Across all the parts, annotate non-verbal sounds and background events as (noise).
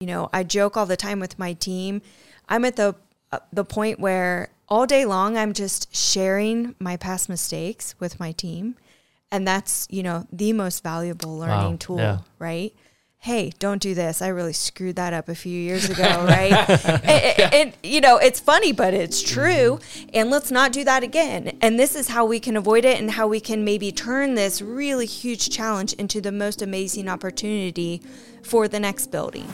you know, I joke all the time with my team. I'm at the uh, the point where all day long I'm just sharing my past mistakes with my team, and that's you know the most valuable learning Wow, tool, yeah. right? Hey, don't do this. I really screwed that up a few years ago, right? (laughs) and, and, you know, it's funny, but it's true. And let's not do that again. And this is how we can avoid it and how we can maybe turn this really huge challenge into the most amazing opportunity for the next building.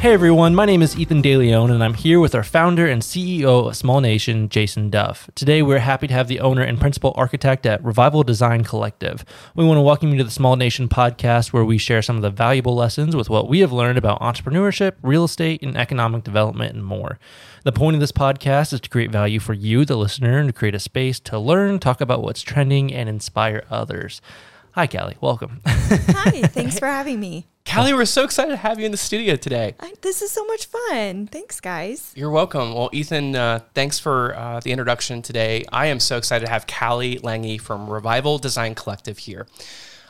Hey everyone, my name is Ethan DeLeon, and I'm here with our founder and CEO of Small Nation, Jason Duff. Today, we're happy to have the owner and principal architect at Revival Design Collective. We want to welcome you to the Small Nation podcast, where we share some of the valuable lessons with what we have learned about entrepreneurship, real estate, and economic development, and more. The point of this podcast is to create value for you, the listener, and to create a space to learn, talk about what's trending, and inspire others. Hi, Cally. Welcome. Hi, (laughs) thanks for having me. Cally, we're so excited to have you in the studio today. I, this is so much fun. Thanks, guys. You're welcome. Well, Ethan, uh, thanks for uh, the introduction today. I am so excited to have Cally Lange from Revival Design Collective here.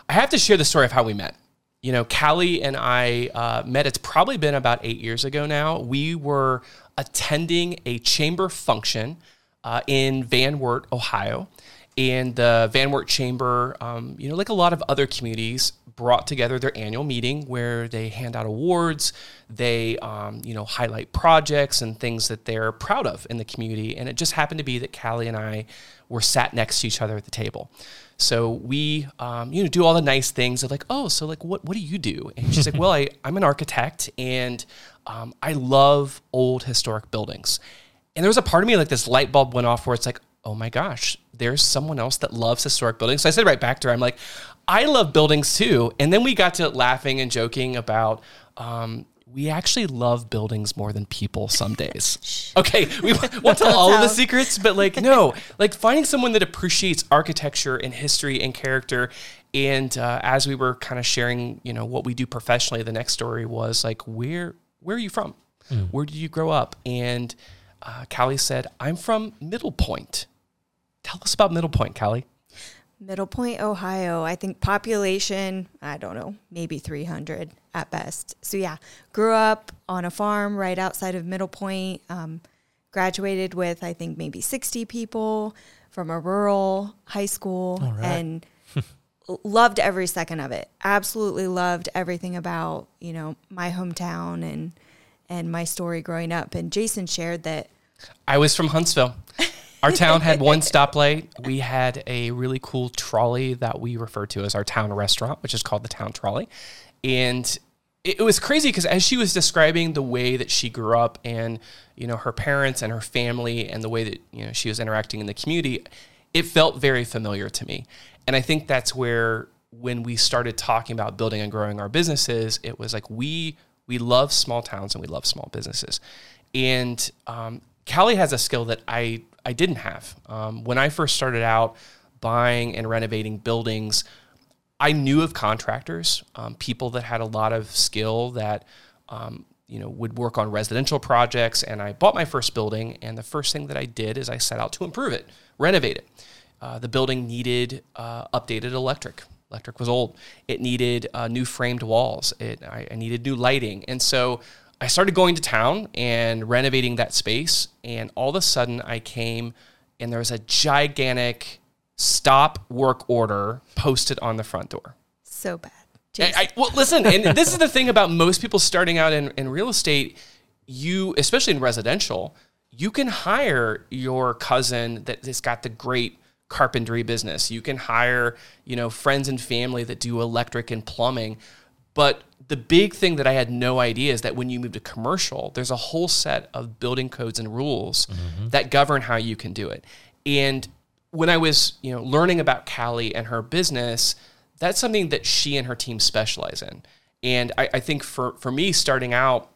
I have to share the story of how we met. You know, Cally and I uh, met, it's probably been about eight years ago now. We were attending a chamber function uh, in Van Wert, Ohio. And the Van Wert Chamber, um, you know, like a lot of other communities, brought together their annual meeting where they hand out awards, they, um, you know, highlight projects and things that they're proud of in the community. And it just happened to be that Cally and I were sat next to each other at the table. So we, um, you know, do all the nice things of like, oh, so like, what, what do you do? And she's like, (laughs) well, I, I'm an architect and um, I love old historic buildings. And there was a part of me like this light bulb went off where it's like, oh my gosh, there's someone else that loves historic buildings. So I said right back to her, I'm like, I love buildings too. And then we got to laughing and joking about, um, we actually love buildings more than people some days. (laughs) Okay, we won't tell all of the secrets, but like, no, (laughs) like finding someone that appreciates architecture and history and character. And uh, as we were kind of sharing, you know, what we do professionally, the next story was like, where, where are you from? Where did you grow up? And uh, Cally said, I'm from Middle Point. Tell us about Middle Point, Cally. Middle Point, Ohio. I think population, I don't know, maybe 300 at best. So, yeah, grew up on a farm right outside of Middle Point. Um, graduated with, I think, maybe 60 people from a rural high school right. and (laughs) loved every second of it. Absolutely loved everything about, you know, my hometown and and my story growing up. And Jason shared that I was from Huntsville. (laughs) Our town had one stoplight. We had a really cool trolley that we refer to as our town restaurant, which is called the town trolley. And it, it was crazy because as she was describing the way that she grew up and, you know, her parents and her family and the way that, you know, she was interacting in the community, it felt very familiar to me. And I think that's where when we started talking about building and growing our businesses, it was like we we love small towns and we love small businesses. And um, Callie has a skill that I I didn't have um, when I first started out buying and renovating buildings. I knew of contractors, um, people that had a lot of skill that um, you know would work on residential projects. And I bought my first building, and the first thing that I did is I set out to improve it, renovate it. Uh, the building needed uh, updated electric. Electric was old. It needed uh, new framed walls. It I, I needed new lighting, and so I started going to town and renovating that space. And all of a sudden, I came and there was a gigantic stop work order posted on the front door. so bad. I. I, well, listen, and (laughs) this is the thing about most people starting out in, in real estate. You, especially in residential, you can hire your cousin that has got the great carpentry business. You can hire, you know, friends and family that do electric and plumbing. But the big thing that I had no idea is that when you move to commercial, there's a whole set of building codes and rules mm-hmm. that govern how you can do it. And when I was, you know, learning about Cally and her business, that's something that she and her team specialize in. And I, I think for for me, starting out,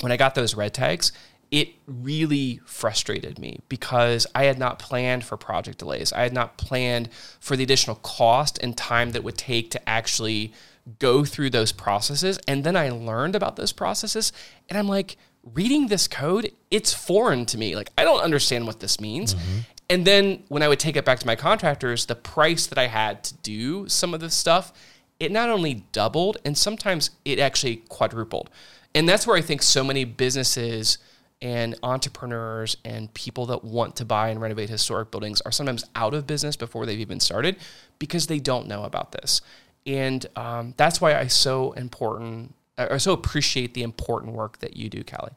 when I got those red tags, it really frustrated me because I had not planned for project delays. I had not planned for the additional cost and time that would take to actually go through those processes. And then I learned about those processes and I'm like, reading this code, it's foreign to me. Like, I don't understand what this means. Mm-hmm. And then when I would take it back to my contractors, the price that I had to do some of this stuff, it not only doubled and sometimes it actually quadrupled. And that's where I think so many businesses and entrepreneurs and people that want to buy and renovate historic buildings are sometimes out of business before they've even started because they don't know about this. And um, that's why I so important, I so appreciate the important work that you do, Cally.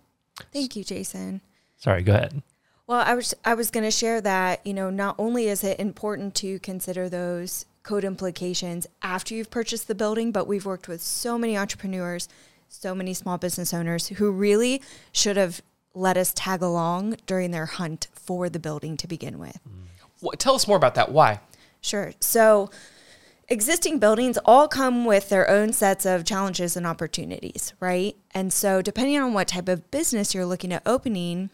Thank you, Jason. Sorry, go ahead. Well, I was I was going to share that you know not only is it important to consider those code implications after you've purchased the building, but we've worked with so many entrepreneurs, so many small business owners who really should have let us tag along during their hunt for the building to begin with. Well, tell us more about that. Why? Sure. So, existing buildings all come with their own sets of challenges and opportunities, right? And so, depending on what type of business you're looking at opening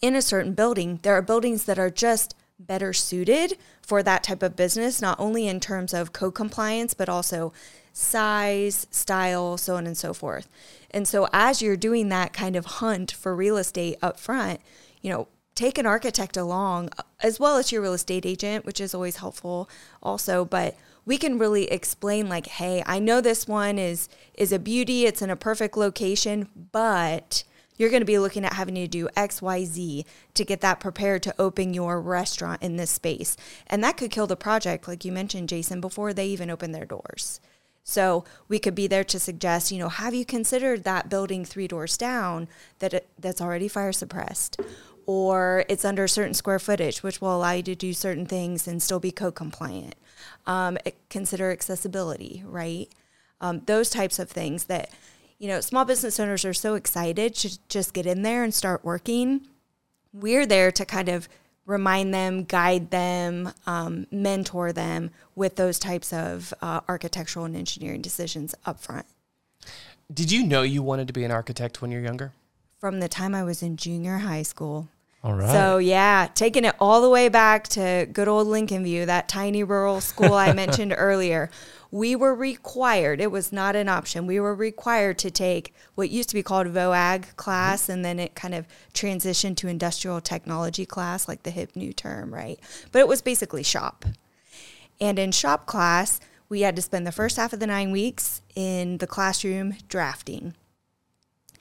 in a certain building, there are buildings that are just better suited for that type of business, not only in terms of code compliance, but also size, style, so on and so forth. And so as you're doing that kind of hunt for real estate up front, you know, take an architect along as well as your real estate agent, which is always helpful also, but we can really explain like, "Hey, I know this one is is a beauty, it's in a perfect location, but you're going to be looking at having to do XYZ to get that prepared to open your restaurant in this space. And that could kill the project, like you mentioned, Jason, before they even open their doors. So we could be there to suggest, you know, have you considered that building three doors down that it, that's already fire suppressed? Or it's under a certain square footage, which will allow you to do certain things and still be code compliant. Um, consider accessibility, right? Um, those types of things that you know, small business owners are so excited to just get in there and start working. We're there to kind of remind them, guide them, um, mentor them with those types of uh, architectural and engineering decisions up front. Did you know you wanted to be an architect when you're younger? From the time I was in junior high school. All right. So yeah, taking it all the way back to good old Lincolnview, that tiny rural school I (laughs) mentioned earlier we were required, it was not an option, we were required to take what used to be called VOAG class, mm-hmm. and then it kind of transitioned to industrial technology class, like the hip new term, right? But it was basically shop. And in shop class, we had to spend the first half of the nine weeks in the classroom drafting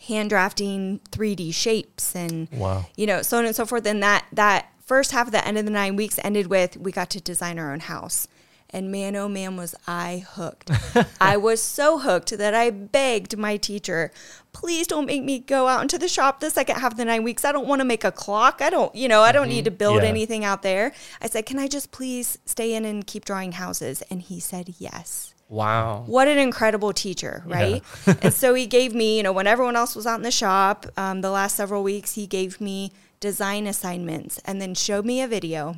hand drafting 3D shapes and wow. you know so on and so forth and that that first half of the end of the 9 weeks ended with we got to design our own house and man, oh man, was I hooked. (laughs) I was so hooked that I begged my teacher, please don't make me go out into the shop the second half of the nine weeks. I don't want to make a clock. I don't, you know, I don't mm-hmm. need to build yeah. anything out there. I said, can I just please stay in and keep drawing houses? And he said, yes. Wow. What an incredible teacher, right? Yeah. (laughs) and so he gave me, you know, when everyone else was out in the shop, um, the last several weeks, he gave me design assignments and then showed me a video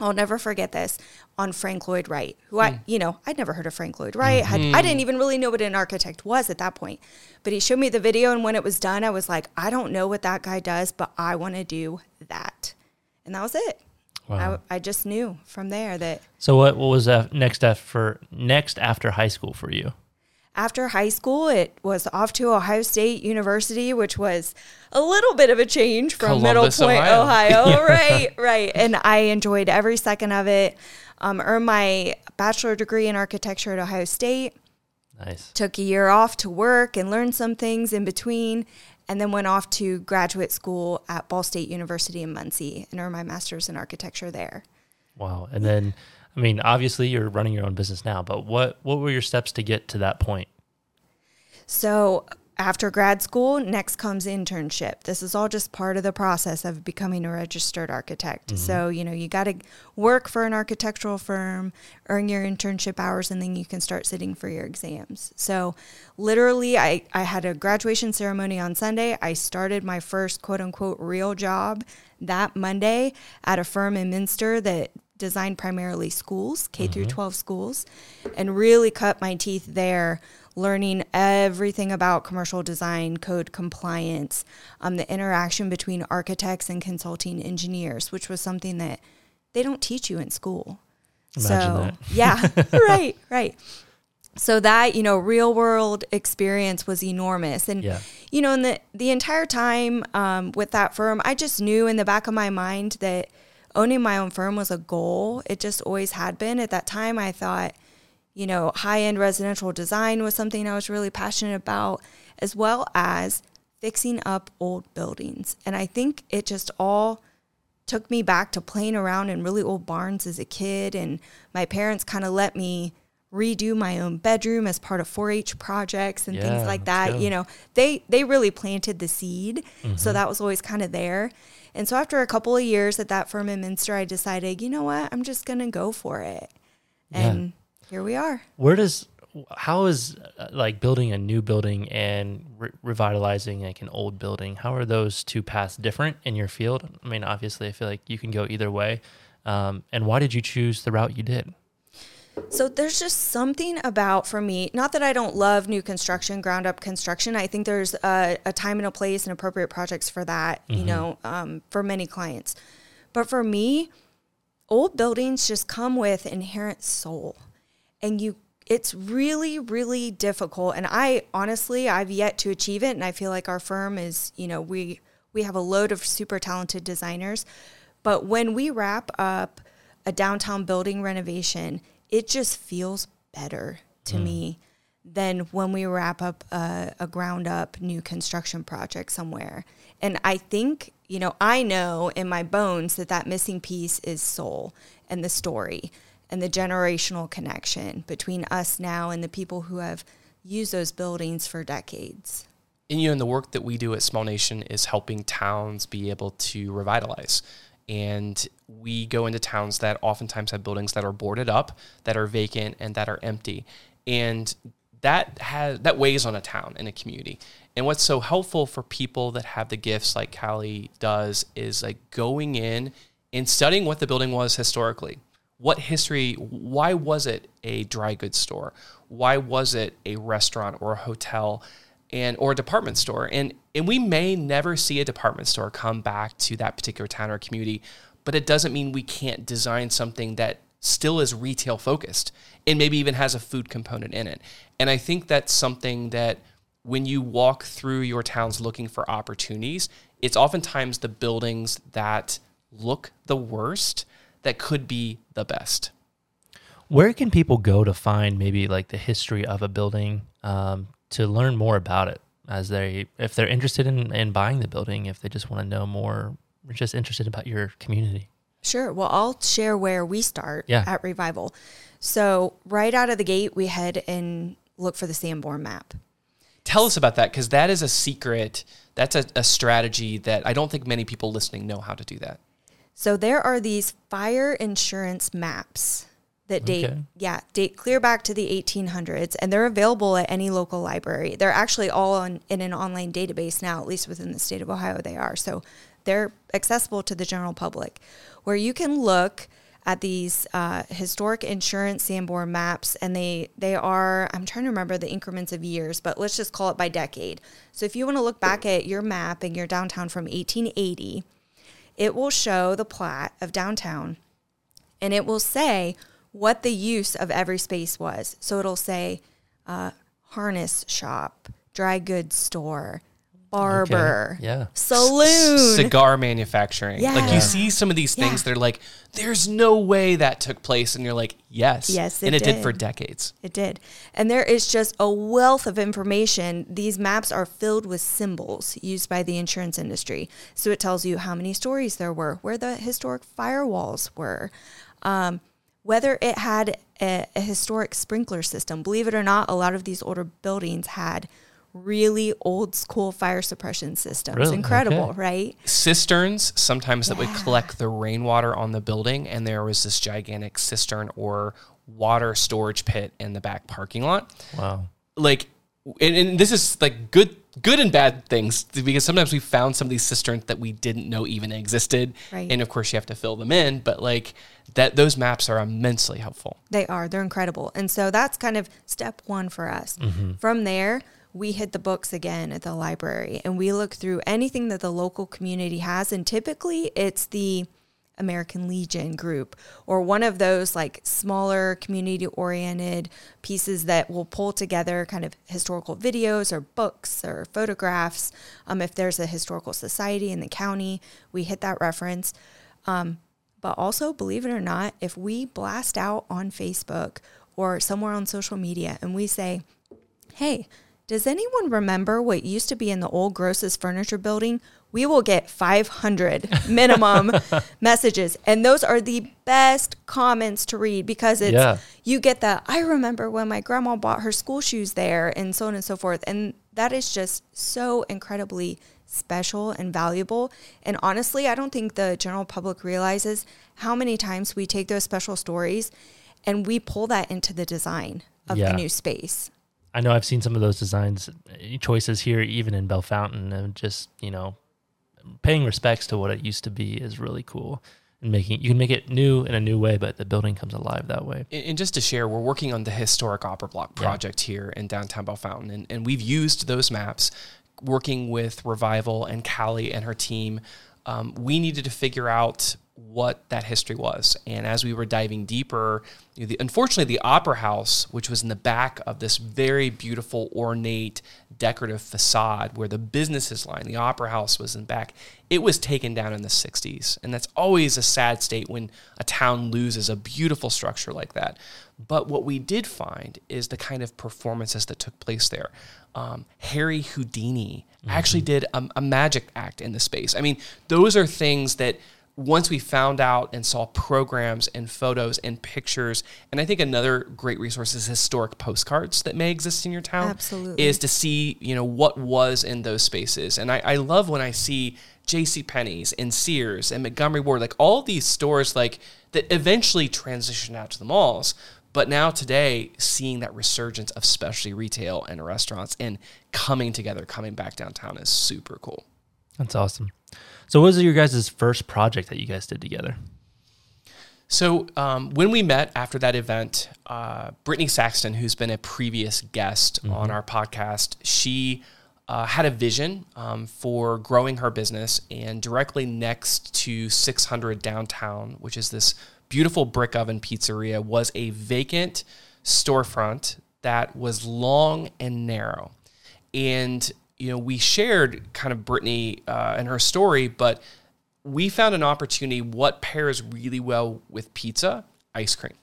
I'll never forget this on Frank Lloyd Wright, who I, mm. you know, I'd never heard of Frank Lloyd Wright. Had, mm. I didn't even really know what an architect was at that point. But he showed me the video, and when it was done, I was like, I don't know what that guy does, but I want to do that. And that was it. Wow. I, I just knew from there that. So what, what was that next after next after high school for you? after high school, it was off to Ohio State University, which was a little bit of a change from Columbus, Middle Point, Ohio. Ohio. (laughs) (laughs) right, right. And I enjoyed every second of it. Um, earned my bachelor degree in architecture at Ohio State. Nice. Took a year off to work and learn some things in between, and then went off to graduate school at Ball State University in Muncie and earned my master's in architecture there. Wow. And then I mean, obviously you're running your own business now, but what what were your steps to get to that point? So after grad school, next comes internship. This is all just part of the process of becoming a registered architect. Mm-hmm. So, you know, you got to work for an architectural firm, earn your internship hours, and then you can start sitting for your exams. So, literally, I, I had a graduation ceremony on Sunday. I started my first quote unquote real job that Monday at a firm in Minster that designed primarily schools, K through mm-hmm. 12 schools, and really cut my teeth there, learning everything about commercial design, code compliance, um, the interaction between architects and consulting engineers, which was something that they don't teach you in school. Imagine so, that. (laughs) yeah, right, right. So that, you know, real world experience was enormous. And, yeah. you know, in the, the entire time um, with that firm, I just knew in the back of my mind that – owning my own firm was a goal. It just always had been. At that time, I thought, you know, high end residential design was something I was really passionate about, as well as fixing up old buildings. And I think it just all took me back to playing around in really old barns as a kid. And my parents kind of let me redo my own bedroom as part of 4-H projects and Yeah, things like that. go. You know, they they really planted the seed, Mm-hmm. so that was always kind of there. And so after a couple of years at that firm in Minster, I decided, you know what, I'm just gonna go for it. And here we are. Where does how is uh, like building a new building and re- revitalizing like an old building? How are those two paths different in your field? I mean, obviously, I feel like you can go either way. Um, and why did you choose the route you did? So there's just something about for me, not that I don't love new construction, ground up construction. I think there's a, a time and a place and appropriate projects for that, you know, um, for many clients. But for me, old buildings just come with inherent soul. And you it's really really difficult. And I honestly I've yet to achieve it. And I feel like our firm is, you know, we we have a load of super talented designers, but when we wrap up a downtown building renovation, it just feels better to hmm. me than when we wrap up a, a ground up new construction project somewhere. And I think, you know, I know in my bones that that missing piece is soul and the story and the generational connection between us now and the people who have used those buildings for decades. and you know, and the work that we do at Small Nation is helping towns be able to revitalize. And we go into towns that oftentimes have buildings that are boarded up, that are vacant, and that are empty. And that has that weighs on a town and a community. And what's so helpful for people that have the gifts like Cally does is like going in and studying what the building was historically. What history, why was it a dry goods store? Why was it a restaurant or a hotel? and or a department store and and we may never see a department store come back to that particular town or community but it doesn't mean we can't design something that still is retail focused and maybe even has a food component in it and i think that's something that when you walk through your towns looking for opportunities it's oftentimes the buildings that look the worst that could be the best Where can people go to find maybe like the history of a building um, to learn more about it as they if they're interested in, in buying the building, if they just want to know more, or just interested about your community? Sure. Well, I'll share where we start Yeah. at Revival. So, right out of the gate, we head and look for the Sanborn map. Tell us about that because that is a secret. That's a, a strategy that I don't think many people listening know how to do that. So, there are these fire insurance maps that date, Okay. yeah, date clear back to the 1800s, and they're available at any local library. They're actually all on, in an online database now, at least within the state of Ohio, they are. So, they're accessible to the general public, where you can look at these uh, historic insurance Sanborn maps, and they they are I'm trying to remember the increments of years, but let's just call it by decade. So if you want to look back at your map and your downtown from 1880, it will show the plat of downtown, and it will say what the use of every space was. So it'll say uh, harness shop, dry goods store, barber, Okay. Yeah. saloon. cigar manufacturing. Like Yeah. you see some of these things, Yeah. they're like, there's no way that took place. And you're like, yes. Yes, it and it did. for decades. It did. And there is just a wealth of information. These maps are filled with symbols used by the insurance industry. So it tells you how many stories there were, where the historic firewalls were, um, whether it had a, a historic sprinkler system. Believe it or not, a lot of these older buildings had really old school fire suppression systems. Really? Incredible, Okay. right? Cisterns sometimes that would collect the rainwater on the building. And there was this gigantic cistern or water storage pit in the back parking lot. Wow. like and, and this is like good good and bad things because sometimes we found some of these cisterns that we didn't know even existed Right. and of course you have to fill them in but like that those maps are immensely helpful They are. They're incredible. And so that's kind of step one for us. Mm-hmm. From there, we hit the books again at the library and we look through anything that the local community has. And typically it's the American Legion group or one of those like smaller community oriented pieces that will pull together kind of historical videos or books or photographs. Um, if there's a historical society in the county, we hit that reference. Um, But also, believe it or not, if we blast out on Facebook or somewhere on social media and we say, hey, does anyone remember what used to be in the old Gross's furniture building? We will get 500 (laughs) minimum messages. And those are the best comments to read because it's, Yeah. you get the, I remember when my grandma bought her school shoes there and so on and so forth. And that is just so incredibly special and valuable. And honestly, I don't think the general public realizes how many times we take those special stories and we pull that into the design of Yeah. the new space. I know I've seen some of those designs uh, choices here, even in Bellefontaine, and just you know, paying respects to what it used to be is really cool. And making you can make it new in a new way, but the building comes alive that way. And just to share, we're working on the historic Opera Block Yeah. project here in downtown Bellefontaine, and, and we've used those maps working with Revival and Cally and her team. Um, we needed to figure out what that history was, and as we were diving deeper, you know, the, unfortunately, the Opera House, which was in the back of this very beautiful, ornate, decorative facade where the businesses line, the Opera House was in back, it was taken down in the 60s. And that's always a sad state when a town loses a beautiful structure like that. But what we did find is the kind of performances that took place there. Um, Harry Houdini actually did a, a magic act in the space. I mean, those are things that once we found out and saw programs and photos and pictures, and I think another great resource is historic postcards that may exist in your town. Absolutely. Is to see, you know, what was in those spaces. And I, I love when I see J.C. Penney's and Sears and Montgomery Ward, like all these stores like that eventually transitioned out to the malls. But now today, seeing that resurgence of specialty retail and restaurants and coming together, coming back downtown is super cool. That's awesome. So, what was your guys' first project that you guys did together? So um, when we met after that event, uh, Brittany Saxton, who's been a previous guest on our podcast, she uh, had a vision um, for growing her business, and directly next to 600 downtown, which is this beautiful brick oven pizzeria, was a vacant storefront that was long and narrow. And you know, we shared kind of Brittany uh, and her story, but we found an opportunity what pairs really well with pizza ice cream.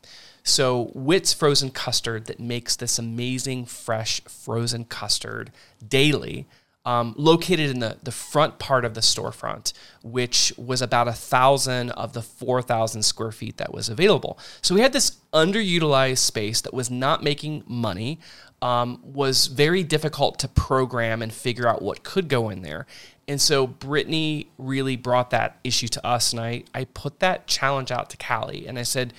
So Whit's frozen custard that makes this amazing fresh frozen custard daily um, located in the, the front part of the storefront which was about a thousand of the 4000 square feet that was available. So we had this underutilized space that was not making money um, was very difficult to program and figure out what could go in there and so Brittany really brought that issue to us, and I, I put that challenge out to Cally, and I said,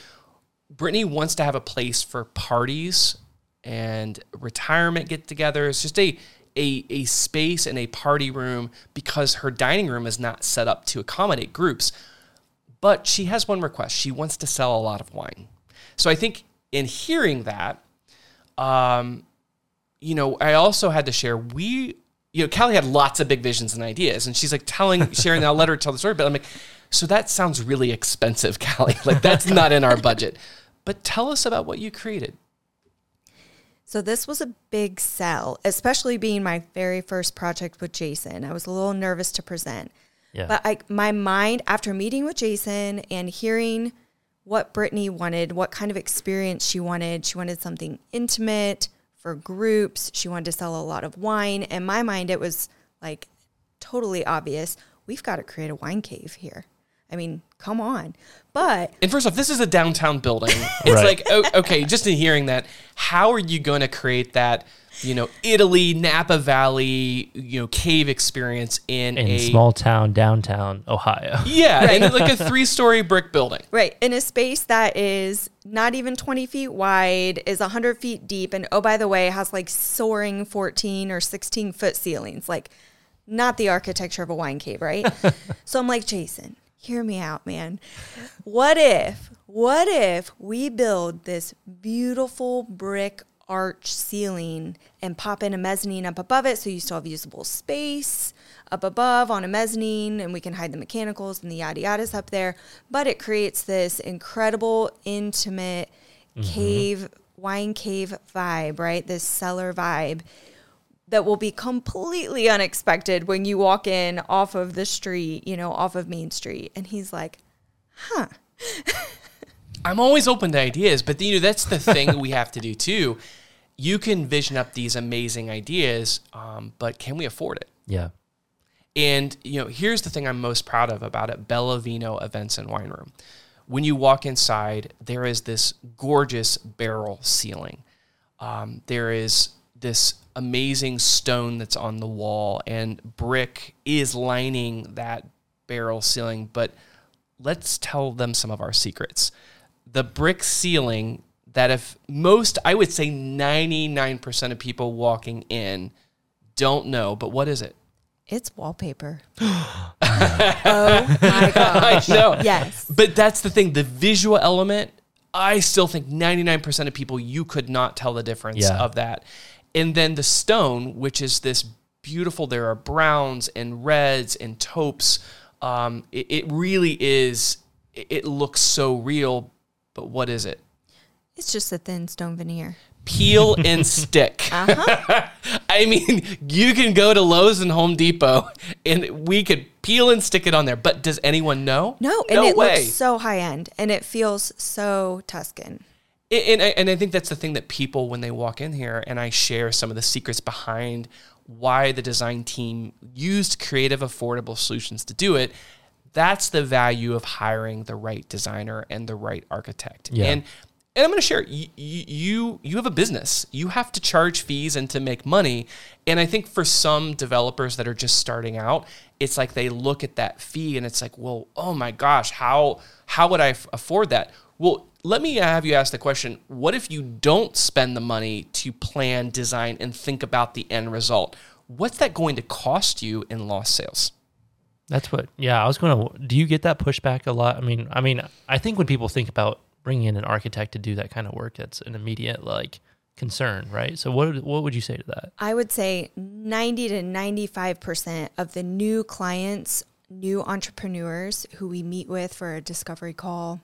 Brittany wants to have a place for parties and retirement get-togethers, just a, a a space and a party room because her dining room is not set up to accommodate groups. But she has one request: she wants to sell a lot of wine. So I think in hearing that, um, you know, I also had to share we you know, Cally had lots of big visions and ideas, and she's like telling, sharing. I'll let her tell the story, but I'm like, so that sounds really expensive, (laughs) Callie. Like that's not in our budget. But tell us about what you created. So this was a big sell, especially being my very first project with Jason. I was a little nervous to present. Yeah. But I, my mind, after meeting with Jason and hearing what Brittany wanted, what kind of experience she wanted, she wanted something intimate for groups. She wanted to sell a lot of wine. In my mind, it was like totally obvious. We've got to create a wine cave here. I mean, come on. But And first off, this is a downtown building. (laughs) It's Right. like, oh, okay, just in hearing that, how are you going to create that, you know, Italy, Napa Valley, you know, cave experience in, in a small town downtown Ohio. yeah, in like a three-story brick building? Right. In a space that is not even 20 feet wide, is 100 feet deep, and oh, by the way, has like soaring 14 or 16 foot ceilings. Like, not the architecture of a wine cave, right? (laughs) so I'm like, Jason, hear me out, man. What if, what if we build this beautiful brick arch ceiling and pop in a mezzanine up above it so you still have usable space up above on a mezzanine and we can hide the mechanicals and the yada yadas up there but it creates this incredible intimate mm-hmm. cave wine cave vibe right? This cellar vibe that will be completely unexpected when you walk in off of the street you know off of main street and he's like huh (laughs) I'm always open to ideas, but you know that's the thing we have to do too. You can vision up these amazing ideas, um, but can we afford it? Yeah. And you know, here's the thing I'm most proud of about it: Bella Vino Events and Wine Room. When you walk inside, there is this gorgeous barrel ceiling. Um, there is this amazing stone that's on the wall, and brick is lining that barrel ceiling. But let's tell them some of our secrets. The brick ceiling that if most, I would say 99% of people walking in don't know, but what is it? It's wallpaper. (gasps) (gasps) oh my (laughs) gosh. I know. Yes. But that's the thing, the visual element, I still think 99% of people, you could not tell the difference Yeah. of that. And then the stone, which is this beautiful, there are browns and reds and taupes. Um, it, it really is, it, looks so real, but what is it? It's just a thin stone veneer. Peel (laughs) and stick. Uh-huh. (laughs) I mean, you can go to Lowe's and Home Depot and we could peel and stick it on there, but does anyone know? No, and no it way. looks so high end and it feels so Tuscan. And, and, and I think that's the thing that people, when they walk in here, and I share some of the secrets behind why the design team used creative, affordable solutions to do it. That's the value of hiring the right designer and the right architect. Yeah. And and I'm going to share you, you you have a business. You have to charge fees and to make money. And I think for some developers that are just starting out, it's like they look at that fee and it's like, well, oh my gosh, how how would I f- afford that? Well, let me have you ask the question: What if you don't spend the money to plan, design, and think about the end result? What's that going to cost you in lost sales? That's what. Yeah, I was going to. Do you get that pushback a lot? I mean, I mean, I think when people think about bringing in an architect to do that kind of work, that's an immediate like concern, right? So what what would you say to that? I would say 90 to 95% of the new clients, new entrepreneurs who we meet with for a discovery call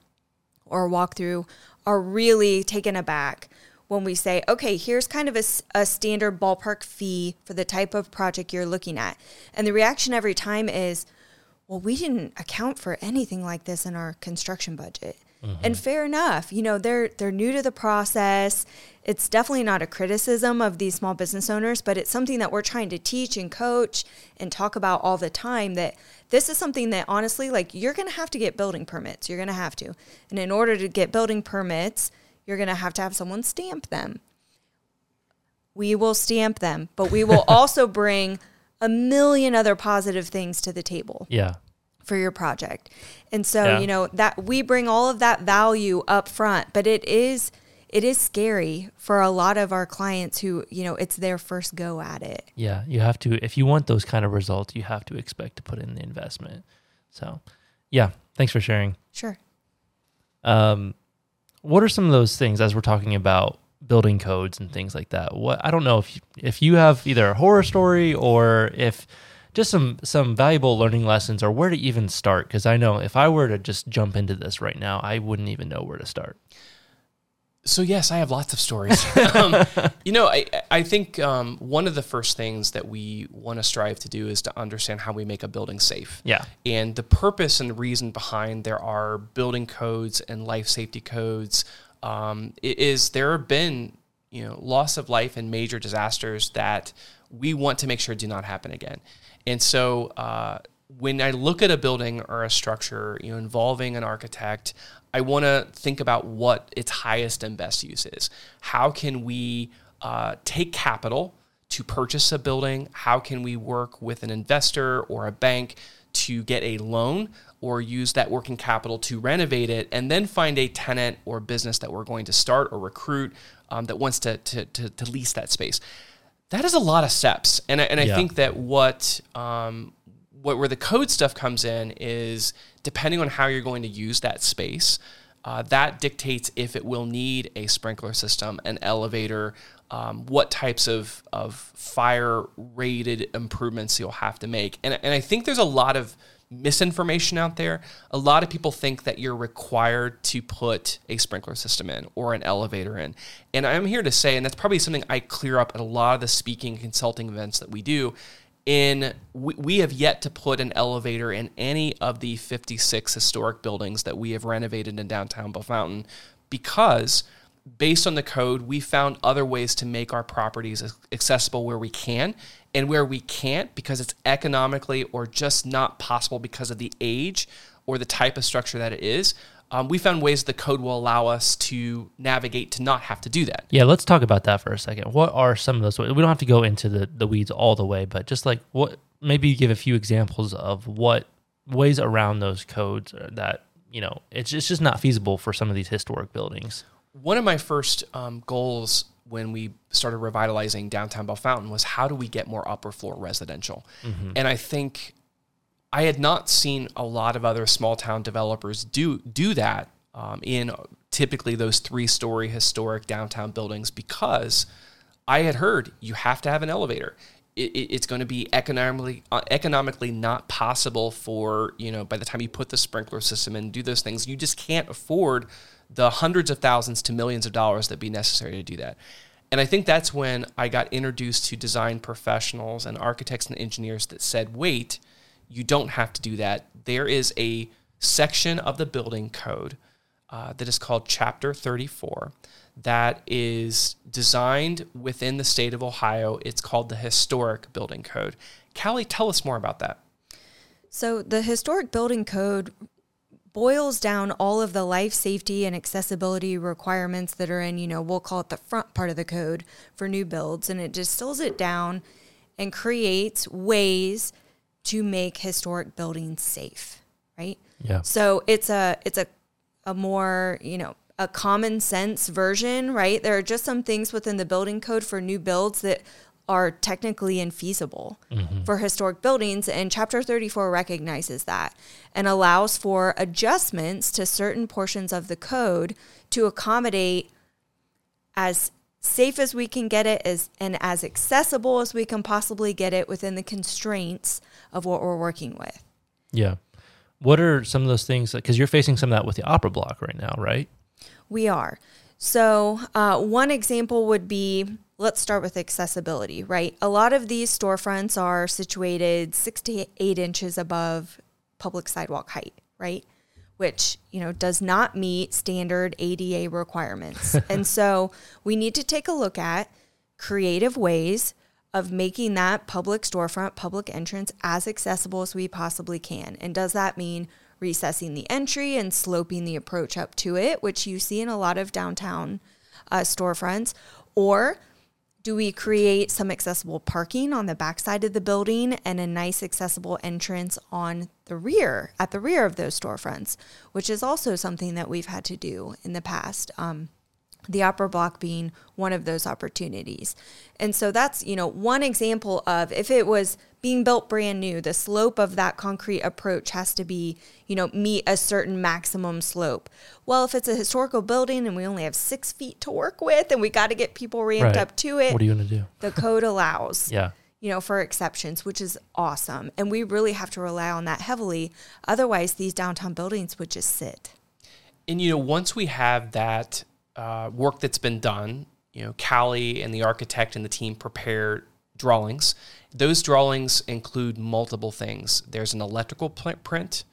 or a walkthrough are really taken aback when we say, okay, here's kind of a standard ballpark fee for the type of project you're looking at. And the reaction every time is, well, we didn't account for anything like this in our construction budget. And mm-hmm. fair enough, you know, they're they're new to the process. It's definitely not a criticism of these small business owners, but it's something that we're trying to teach and coach and talk about all the time that this is something that honestly like you're going to have to get building permits. You're going to have to. And in order to get building permits, you're going to have to have someone stamp them we will stamp them, but we will (laughs) also bring a million other positive things to the table Yeah, for your project. And so, Yeah. you know, that we bring all of that value up front, but it is it is scary for a lot of our clients who, you know, it's their first go at it. yeah. You have to if you want those kind of results, you have to expect to put in the investment. So, yeah. Thanks for sharing. Sure. Um, what are some of those things as we're talking about building codes and things like that? What I don't know if you, if you have either a horror story or if just some some valuable learning lessons or where to even start because I know if I were to just jump into this right now, I wouldn't even know where to start. So yes, I have lots of stories. (laughs) um, you know, I I think um, one of the first things that we want to strive to do is to understand how we make a building safe. Yeah. And the purpose and the reason behind there are building codes and life safety codes um, is there have been you know loss of life and major disasters that we want to make sure do not happen again. And so uh, when I look at a building or a structure, you know, involving an architect, I want to think about what its highest and best use is. How can we uh, take capital to purchase a building? How can we work with an investor or a bank to get a loan or use that working capital to renovate it and then find a tenant or business that we're going to start or recruit um, that wants to, to, to, to lease that space? That is a lot of steps. And I, and I Yeah. think that what, um, what where the code stuff comes in is depending on how you're going to use that space, uh, that dictates if it will need a sprinkler system, an elevator, um, what types of, of fire rated improvements you'll have to make. And, and I think there's a lot of misinformation out there. A lot of people think that you're required to put a sprinkler system in or an elevator in. And I'm here to say, and that's probably something I clear up at a lot of the speaking consulting events that we do. in we, we have yet to put an elevator in any of the 56 historic buildings that we have renovated in downtown Bellefontaine because based on the code we found other ways to make our properties accessible where we can and where we can't because it's economically or just not possible because of the age or the type of structure that it is um, we found ways the code will allow us to navigate to not have to do that. Yeah, let's talk about that for a second. What are some of those? We don't have to go into the, the weeds all the way, but just like what, maybe give a few examples of what ways around those codes that, you know, it's, it's just not feasible for some of these historic buildings. One of my first um, goals when we started revitalizing downtown Bellefontaine was how do we get more upper floor residential? Mm-hmm. And I think I had not seen a lot of other small town developers do do that um, in typically those three story historic downtown buildings because I had heard you have to have an elevator. It, it, it's going to be economically uh, economically not possible for you know by the time you put the sprinkler system in and do those things you just can't afford the hundreds of thousands to millions of dollars that be necessary to do that. And I think that's when I got introduced to design professionals and architects and engineers that said, wait, you don't have to do that. There is a section of the building code uh, that is called Chapter 34 that is designed within the state of Ohio. It's called the Historic Building Code. Cally, tell us more about that. So, the Historic Building Code boils down all of the life safety and accessibility requirements that are in, you know, we'll call it the front part of the code for new builds, and it distills it down and creates ways to make historic buildings safe, right? Yeah. So it's a it's a a more, you know, a common sense version, right? There are just some things within the building code for new builds that are technically infeasible mm-hmm. for historic buildings and chapter 34 recognizes that and allows for adjustments to certain portions of the code to accommodate as safe as we can get it as and as accessible as we can possibly get it within the constraints of what we're working with. Yeah. What are some of those things because you're facing some of that with the opera block right now, right? We are. So, uh, one example would be let's start with accessibility, right? A lot of these storefronts are situated six to eight inches above public sidewalk height, right? which you know does not meet standard ADA requirements. (laughs) and so we need to take a look at creative ways of making that public storefront, public entrance as accessible as we possibly can. And does that mean recessing the entry and sloping the approach up to it, which you see in a lot of downtown uh, storefronts, or do we create some accessible parking on the backside of the building and a nice accessible entrance on the rear, at the rear of those storefronts, which is also something that we've had to do in the past. Um, the opera block being one of those opportunities. And so that's, you know, one example of if it was being built brand new, the slope of that concrete approach has to be, you know, meet a certain maximum slope. Well, if it's a historical building and we only have six feet to work with and we got to get people ramped right. up to it, what are you going to do? The code (laughs) allows. yeah. You know, for exceptions, which is awesome. And we really have to rely on that heavily. Otherwise, these downtown buildings would just sit. And, you know, once we have that uh, work that's been done, you know, Cally and the architect and the team prepare drawings those drawings include multiple things. There's an electrical print.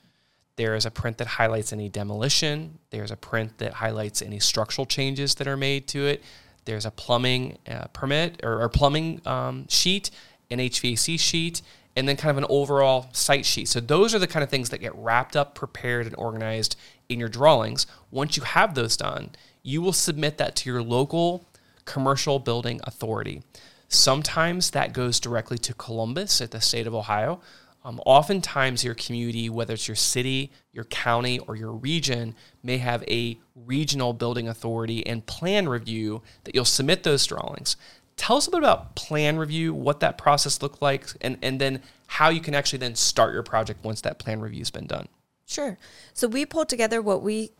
There is a print that highlights any demolition. There's a print that highlights any structural changes that are made to it. There's a plumbing uh, permit or, or plumbing um, sheet, an HVAC sheet, and then kind of an overall site sheet. So those are the kind of things that get wrapped up, prepared, and organized in your drawings. Once you have those done, you will submit that to your local commercial building authority. Sometimes that goes directly to Columbus at the state of Ohio. Um, oftentimes, your community, whether it's your city, your county, or your region, may have a regional building authority and plan review that you'll submit those drawings. Tell us a bit about plan review, what that process looked like, and, and then how you can actually then start your project once that plan review has been done. Sure. So we pulled together what we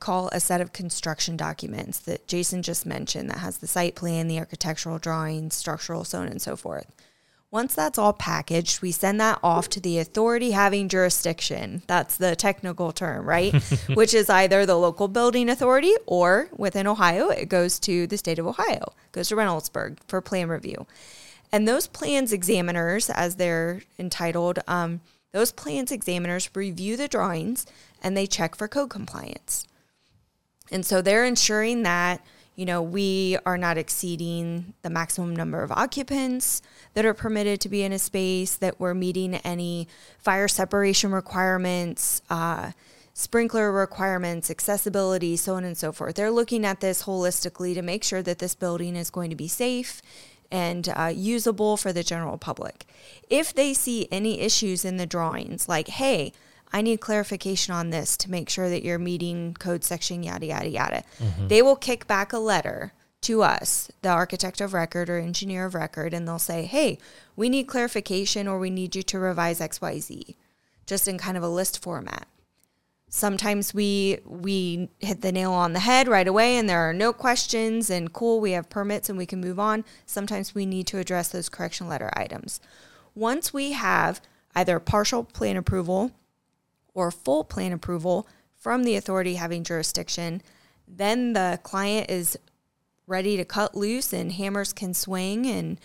call a set of construction documents that Jason just mentioned that has the site plan, the architectural drawings, structural, so on and so forth. Once that's all packaged, we send that off to the authority having jurisdiction. That's the technical term, right? (laughs) Which is either the local building authority or within Ohio, it goes to the state of Ohio, it goes to Reynoldsburg for plan review. And those plans examiners, as they're entitled, um, those plans examiners review the drawings and they check for code compliance. And so they're ensuring that, you know, we are not exceeding the maximum number of occupants that are permitted to be in a space, that we're meeting any fire separation requirements, uh, sprinkler requirements, accessibility, so on and so forth. They're looking at this holistically to make sure that this building is going to be safe and uh, usable for the general public. If they see any issues in the drawings, like, hey, I need clarification on this to make sure that you're meeting code section, yada, yada, yada, mm-hmm. they will kick back a letter to us, the architect of record or engineer of record, and they'll say, hey, we need clarification or we need you to revise XYZ, just in kind of a list format. Sometimes we we hit the nail on the head right away and there are no questions and cool, we have permits and we can move on. Sometimes we need to address those correction letter items. Once we have either partial plan approval or full plan approval from the authority having jurisdiction, then the client is ready to cut loose and hammers can swing and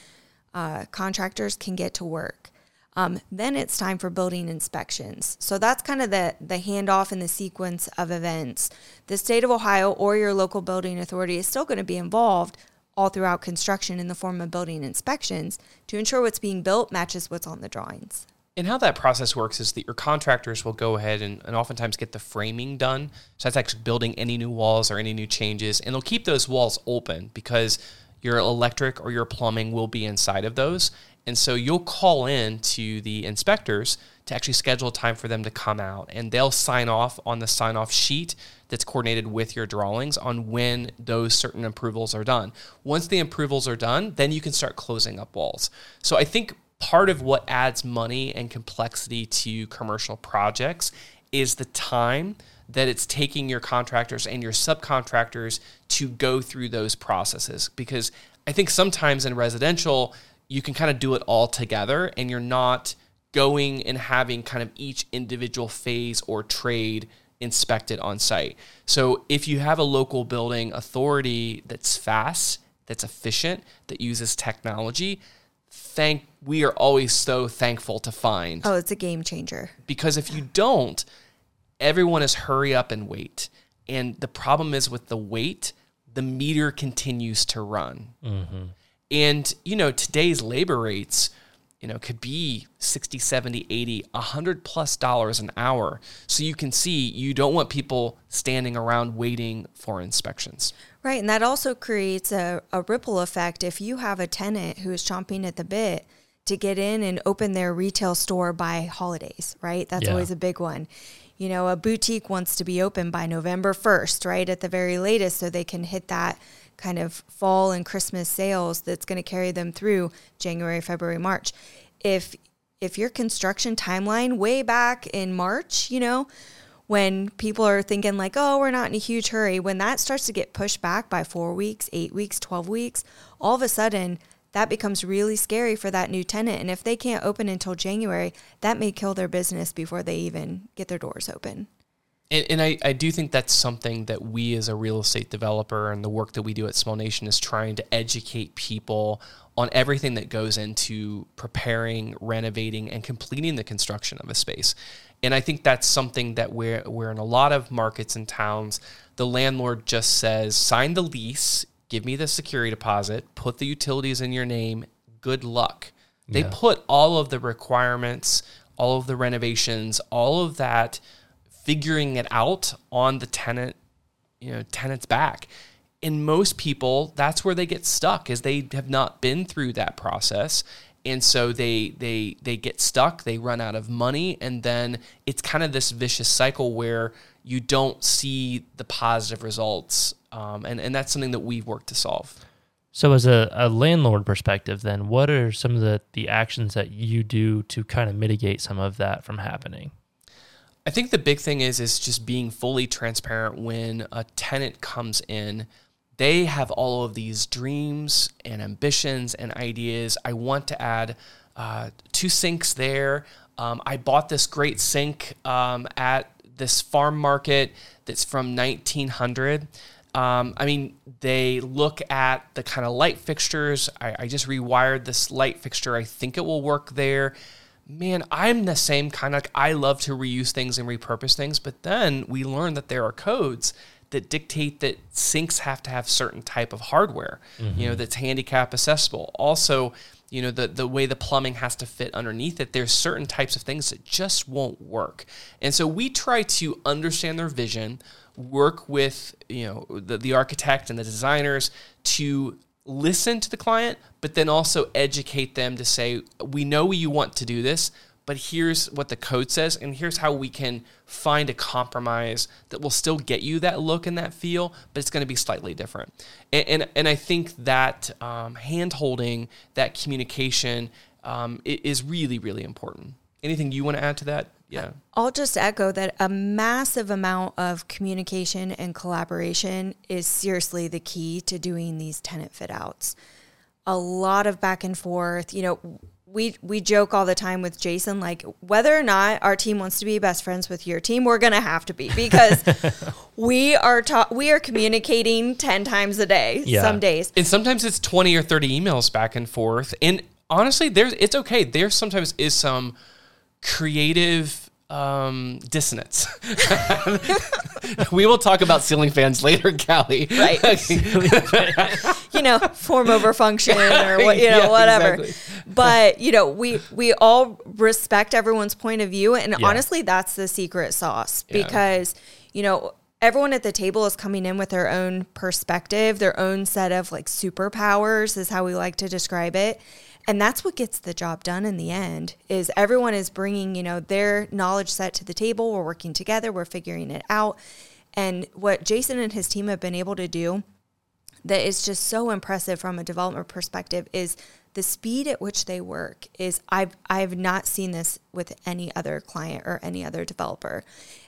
uh, contractors can get to work. Um, then it's time for building inspections. So that's kind of the, the handoff in the sequence of events. The state of Ohio or your local building authority is still going to be involved all throughout construction in the form of building inspections to ensure what's being built matches what's on the drawings. And how that process works is that your contractors will go ahead and, and oftentimes get the framing done. So that's actually building any new walls or any new changes. And they'll keep those walls open because your electric or your plumbing will be inside of those. And so you'll call in to the inspectors to actually schedule time for them to come out and they'll sign off on the sign off sheet that's coordinated with your drawings on when those certain approvals are done. Once the approvals are done, then you can start closing up walls. So I think part of what adds money and complexity to commercial projects is the time that it's taking your contractors and your subcontractors to go through those processes because I think sometimes in residential you can kind of do it all together and you're not going and having kind of each individual phase or trade inspected on site. So if you have a local building authority that's fast, that's efficient, that uses technology, thank we are always so thankful to find. Oh, it's a game changer. Because if you don't, everyone is hurry up and wait. And the problem is with the wait, the meter continues to run. Mm-hmm. And, you know, today's labor rates, you know, could be 60, 70, 80, 100 plus dollars an hour. So you can see you don't want people standing around waiting for inspections. Right. And that also creates a, a ripple effect. If you have a tenant who is chomping at the bit to get in and open their retail store by holidays, right? That's yeah. always a big one. You know, a boutique wants to be open by November 1st, right? At the very latest, so they can hit that kind of fall and Christmas sales that's going to carry them through January, February, March. If if your construction timeline way back in March, you know, when people are thinking like, oh, we're not in a huge hurry, when that starts to get pushed back by four weeks, eight weeks, 12 weeks, all of a sudden that becomes really scary for that new tenant. And if they can't open until January, that may kill their business before they even get their doors open. And, and I, I do think that's something that we as a real estate developer and the work that we do at Small Nation is trying to educate people on everything that goes into preparing, renovating, and completing the construction of a space. And I think that's something that we're, we're in a lot of markets and towns, the landlord just says, sign the lease, give me the security deposit, put the utilities in your name, good luck. They yeah. put all of the requirements, all of the renovations, all of that figuring it out on the tenant, you know, tenant's back. And most people, that's where they get stuck is they have not been through that process. And so they they they get stuck, they run out of money, and then it's kind of this vicious cycle where you don't see the positive results. Um, and, and that's something that we've worked to solve. So, as a, a landlord perspective, then, what are some of the, the actions that you do to kind of mitigate some of that from happening? I think the big thing is is just being fully transparent when a tenant comes in. They have all of these dreams and ambitions and ideas. I want to add uh, two sinks there. Um, I bought this great sink um, at this farm market that's from 1900. Um, I mean, they look at the kind of light fixtures. I, I just rewired this light fixture. I think it will work there. Man, I'm the same kind of. I love to reuse things and repurpose things, but then we learn that there are codes that dictate that sinks have to have certain type of hardware, mm-hmm. you know, that's handicap accessible. Also, you know, the the way the plumbing has to fit underneath it, there's certain types of things that just won't work. And so we try to understand their vision, work with, you know, the, the architect and the designers to listen to the client, but then also educate them to say, we know you want to do this, but here's what the code says, and here's how we can find a compromise that will still get you that look and that feel, but it's going to be slightly different. And, and, and I think that um, hand holding, that communication um, is really, really important. Anything you want to add to that? Yeah. I'll just echo that a massive amount of communication and collaboration is seriously the key to doing these tenant fit outs. A lot of back and forth. You know, we we joke all the time with Jason like whether or not our team wants to be best friends with your team we're going to have to be because (laughs) we are ta- we are communicating 10 times a day yeah. some days. And sometimes it's 20 or 30 emails back and forth. And honestly there's it's okay. There sometimes is some creative um, dissonance. (laughs) we will talk about ceiling fans later, Cally. Right. (laughs) you know, form over function or what, you know, (laughs) yeah, whatever. Exactly. But you know, we we all respect everyone's point of view, and yeah. honestly, that's the secret sauce because yeah. you know everyone at the table is coming in with their own perspective, their own set of like superpowers, is how we like to describe it and that's what gets the job done in the end is everyone is bringing you know their knowledge set to the table we're working together we're figuring it out and what jason and his team have been able to do that is just so impressive from a development perspective is the speed at which they work is I've I've not seen this with any other client or any other developer.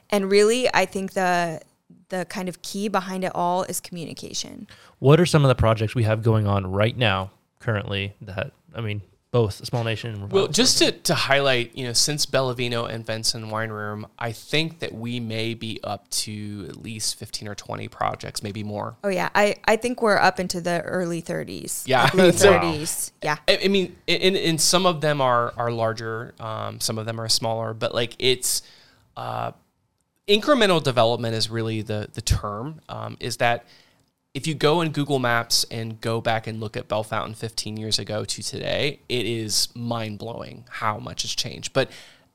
And really I think the the kind of key behind it all is communication. What are some of the projects we have going on right now currently that I mean, both Small Nation and Well, just to, to highlight, you know, since Bellavino and Venson Wine Room, I think that we may be up to at least 15 or 20 projects, maybe more. Oh, yeah. I, I think we're up into the early 30s. Yeah. Low (laughs) 30s. Yeah. I, I mean, in, in some of them are, are larger, um, some of them are smaller, but like it's, uh, incremental development is really the, the term, um, is that if you go in Google Maps and go back and look at Bellefontaine 15 years ago to today, it is mind blowing how much has changed. But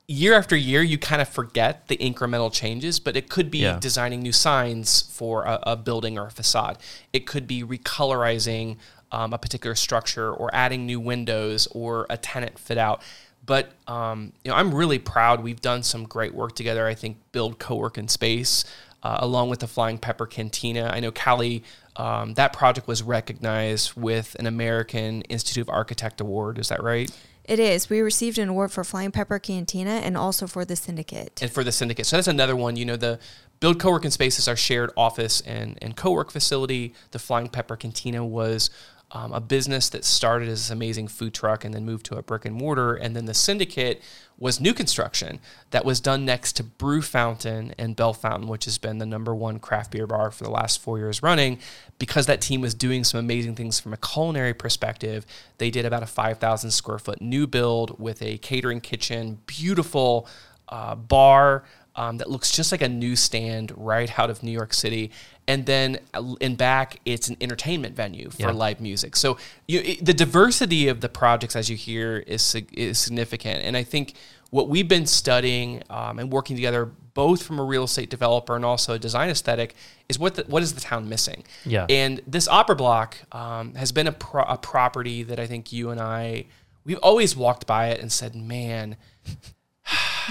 year after year, you kind of forget the incremental changes, but it could be yeah. designing new signs for a, a, building or a facade. It could be recolorizing um, a particular structure or adding new windows or a tenant fit out. But um, you know, I'm really proud. We've done some great work together. I think build co-work in space. Uh, along with the Flying Pepper Cantina. I know Cally um, that project was recognized with an American Institute of Architect Award. Is that right? It is. We received an award for Flying Pepper Cantina and also for the Syndicate. And for the Syndicate. So that's another one. You know, the Build Co-working Spaces, our shared office and, and co-work facility. The Flying Pepper Cantina was um, a business that started as this amazing food truck and then moved to a brick and mortar. And then the Syndicate was new construction that was done next to Brewfontaine and Bellefontaine, which has been the number one craft beer bar for the last four years running. Because that team was doing some amazing things from a culinary perspective, they did about a 5,000 square foot new build with a catering kitchen, beautiful uh, bar. Um, that looks just like a newsstand right out of New York City. And then uh, in back, it's an entertainment venue for yeah. live music. So you, it, the diversity of the projects, as you hear, is, is significant. And I think what we've been studying um, and working together, both from a real estate developer and also a design aesthetic, is what the, what is the town missing? Yeah. And this opera block um, has been a, pro- a property that I think you and I we've always walked by it and said, man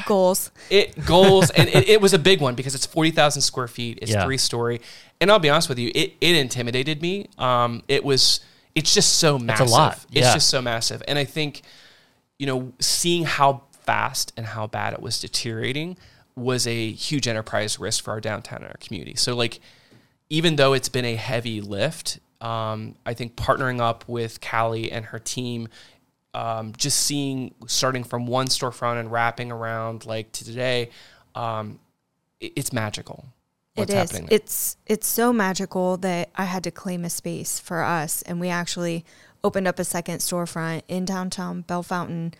goals. It goals, and it, it, was a big one because it's forty thousand square feet. It's yeah. three story, and I'll be honest with you, it, it intimidated me. Um, it was it's just so massive. It's a lot. Yeah. It's just so massive, and I think you know seeing how fast and how bad it was deteriorating was a huge enterprise risk for our downtown and our community. So like even though it's been a heavy lift, um, I think partnering up with Cally and her team um, just seeing starting from one storefront and wrapping around like to today, um, it, it's magical. what's it is. happening there. It's it's so magical that I had to claim a space for us, and we actually opened up a second storefront in downtown Bellefontaine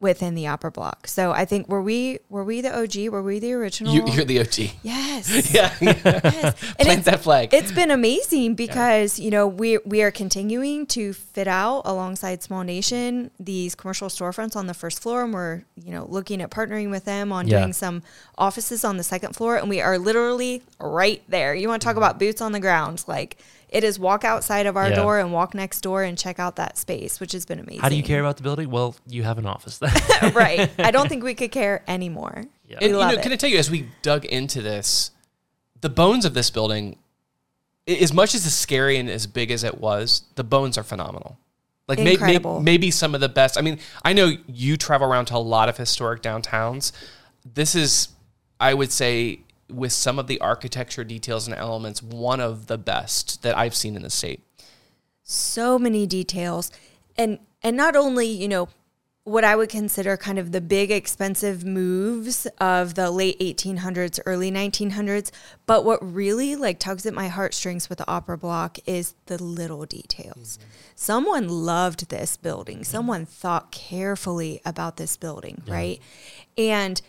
within the Opera Block. So I think were we were we the OG? Were we the original? You, you're the OG. yes. (laughs) Yeah. yes. (laughs) Plant it's- that flag. it's been amazing because you know we we are continuing to fit out alongside Small Nation these commercial storefronts on the first floor, and we're you know looking at partnering with them on Yeah. doing some offices on the second floor, and we are literally right there. You want to talk Mm-hmm. about boots on the ground? Like it is walk outside of our Yeah. door and walk next door and check out that space, which has been amazing. How do you care about the building? Well, you have an office there. (laughs) right. (laughs) I don't think we could care anymore. Yeah. And you love know, it. can I tell you, as we dug into this, the bones of this building, as much as it's scary and as big as it was, the bones are phenomenal. Like may, may, maybe some of the best. I mean, I know you travel around to a lot of historic downtowns. This is, I would say, with some of the architecture details and elements, one of the best that I've seen in the state. so many details. And and not only you know what i would consider kind of the big expensive moves of the late 1800s early 1900s but what really like tugs at my heartstrings with the opera block is the little details. Mm-hmm. Someone loved this building. Mm-hmm. Someone thought carefully about this building right? And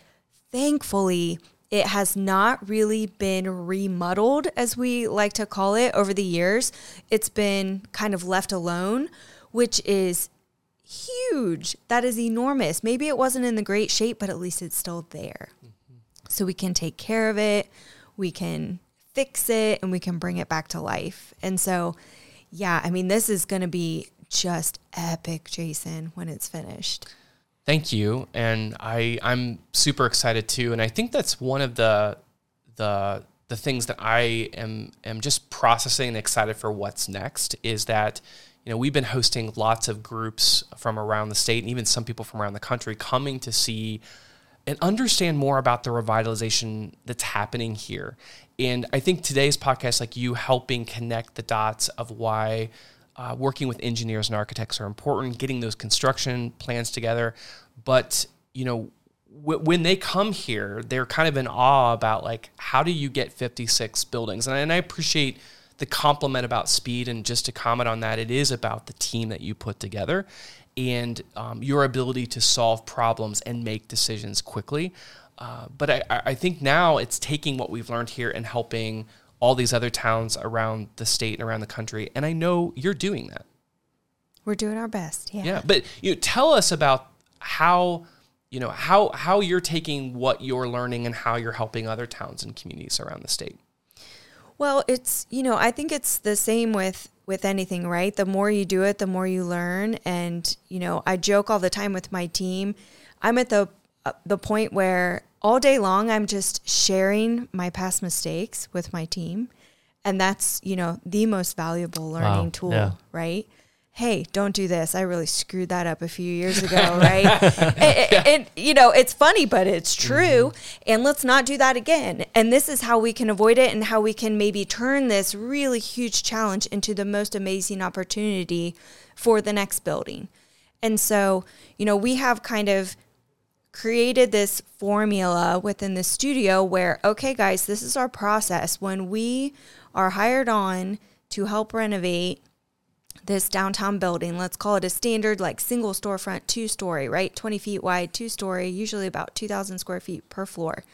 thankfully it has not really been remuddled as we like to call it over the years. It's been kind of left alone which is huge. That is enormous. Maybe it wasn't in the great shape but at least it's still there. Mm-hmm. So we can take care of it we can fix it and we can bring it back to life. And so yeah i mean this is going to be just epic jason when it's finished Thank you, and I I'm super excited too, and I think that's one of the the the things that I am am just processing and excited for what's next is that you know we've been hosting lots of groups from around the state and even some people from around the country coming to see and understand more about the revitalization that's happening here. And I think today's podcast, like you helping connect the dots of why uh, working with engineers and architects are important, getting those construction plans together. But, you know, w- when they come here, they're kind of in awe about like, how do you get 56 buildings? And I, and I appreciate the compliment about speed. And just to comment on that, it is about the team that you put together and um, your ability to solve problems and make decisions quickly. Uh, but I, I I think now it's taking what we've learned here and helping all these other towns around the state and around the country. And I know you're doing that. we're doing our best yeah Yeah. But you know, tell us about how you know how how you're taking what you're learning and how you're helping other towns and communities around the state. Well, it's you know, I think it's the same with with anything, right? The more you do it, the more you learn and you know, I joke all the time with my team. I'm at the uh, the point where all day long I'm just sharing my past mistakes with my team and that's, you know, the most valuable learning Wow, tool, yeah. right? Hey, don't do this. I really screwed that up a few years (laughs) ago, right? (laughs) and, you know, it's funny, but it's mm-hmm. true. And let's not do that again. And this is how we can avoid it and how we can maybe turn this really huge challenge into the most amazing opportunity for the next building. And so, you know, we have kind of created this formula within the studio where, okay, guys, this is our process. When we are hired on to help renovate this downtown building, let's call it a standard like single storefront, two story, right? 20 feet wide, two story, usually about 2,000 square feet per floor.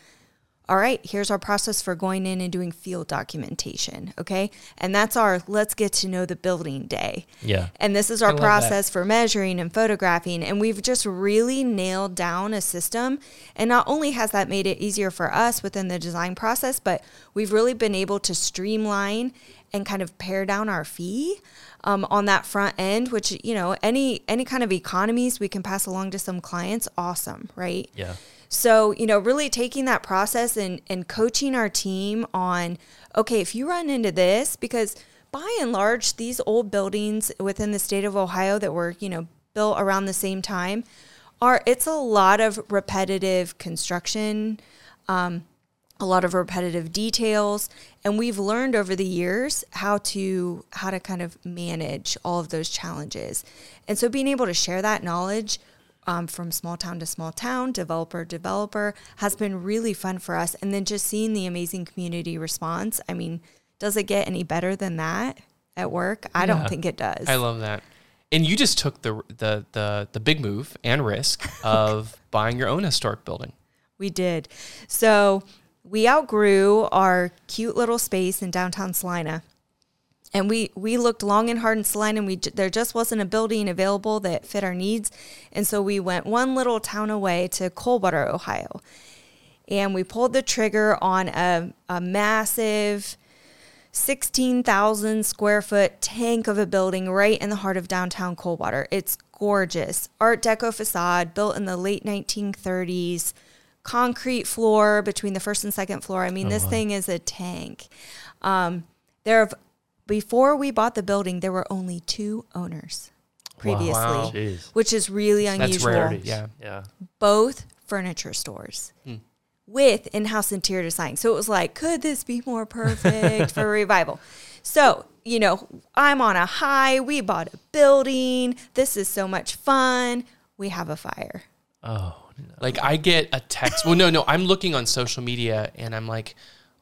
All right, here's our process for going in and doing field documentation. Okay. And that's our let's get to know the building day. Yeah. And this is our love that. process for measuring and photographing. And we've just really nailed down a system. And not only has that made it easier for us within the design process, but we've really been able to streamline and kind of pare down our fee um, on that front end, which, you know, any any kind of economies we can pass along to some clients, awesome, right? Yeah. So, you know, really taking that process and, and coaching our team on, okay, if you run into this, because by and large, these old buildings within the state of Ohio that were, you know, built around the same time are, it's a lot of repetitive construction, um, a lot of repetitive details. And we've learned over the years how to, how to kind of manage all of those challenges. And so being able to share that knowledge um, from small town to small town, developer to developer, has been really fun for us. And then just seeing the amazing community response. I mean, does it get any better than that at work? I Yeah. don't think it does. I love that. And you just took the the the the big move and risk (laughs) of buying your own historic building. We did. So we outgrew our cute little space in downtown Celina. And we, we looked long and hard in Celina, and we there just wasn't a building available that fit our needs. And so we went one little town away to Coldwater, Ohio. And we pulled the trigger on a, a massive 16,000 square foot tank of a building right in the heart of downtown Coldwater. It's gorgeous. Art Deco facade built in the late 1930s, concrete floor between the first and second floor. I mean, this thing is a tank. Um, there have, before we bought the building, there were only two owners previously, Wow. Which is really That's unusual rare. Yeah. Yeah. both furniture stores hmm. with in-house interior design. So it was like, could this be more perfect for a revival? So, you know, I'm on a high. We bought a building. This is so much fun. We have a fire. Oh, no. Like I get a text. Well, no, no. I'm looking on social media and I'm like,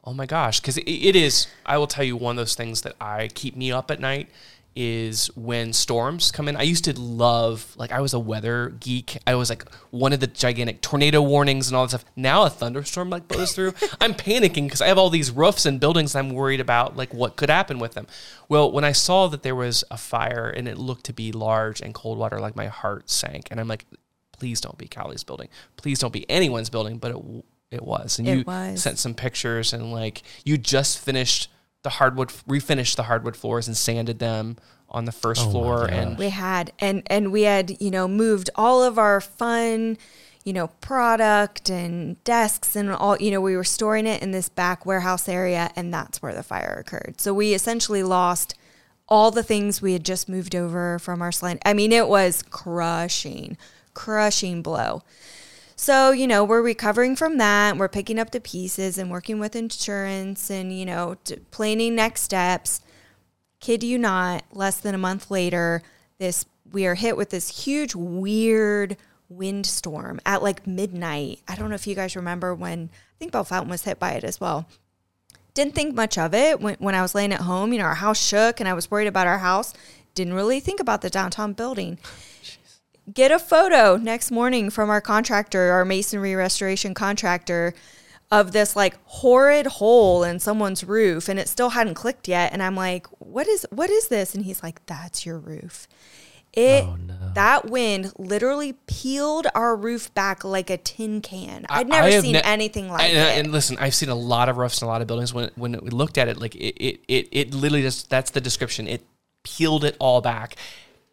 oh my gosh, because it, it is. I will tell you one of those things that I keep me up at night is when storms come in. I used to love like I was a weather geek. I was like one of the gigantic tornado warnings and all that stuff. Now a thunderstorm like blows through. (laughs) I'm panicking because I have all these roofs and buildings and I'm worried about like what could happen with them. Well, when I saw that there was a fire and it looked to be large and Coldwater, like my heart sank. And I'm like, please don't be Cally's building. Please don't be anyone's building. But it it was, and It you was. sent some pictures and like you just finished the hardwood, refinished the hardwood floors and sanded them on the first Oh floor. And We had and and we had, you know, moved all of our fun, you know, product and desks and all, you know, we were storing it in this back warehouse area and that's where the fire occurred. So we essentially lost all the things we had just moved over from our slide. I mean, it was crushing, crushing blow. So, you know, we're recovering from that. We're picking up the pieces and working with insurance and, you know, planning next steps. Kid you not, less than a month later, this we are hit with this huge, weird windstorm at like midnight. I don't know if you guys remember when I think Bellefontaine was hit by it as well. Didn't think much of it when, when I was laying at home. You know, our house shook and I was worried about our house. Didn't really think about the downtown building get a photo next morning from our contractor, our masonry restoration contractor, of this like horrid hole in someone's roof and it still hadn't clicked yet. And I'm like, what is what is this? And he's like, That's your roof. It Oh, no. that wind literally peeled our roof back like a tin can. I- I'd never seen ne- anything like and, uh, it. and listen, I've seen a lot of roofs and a lot of buildings. When when we looked at it, like it it it, it literally just that's the description. It peeled it all back,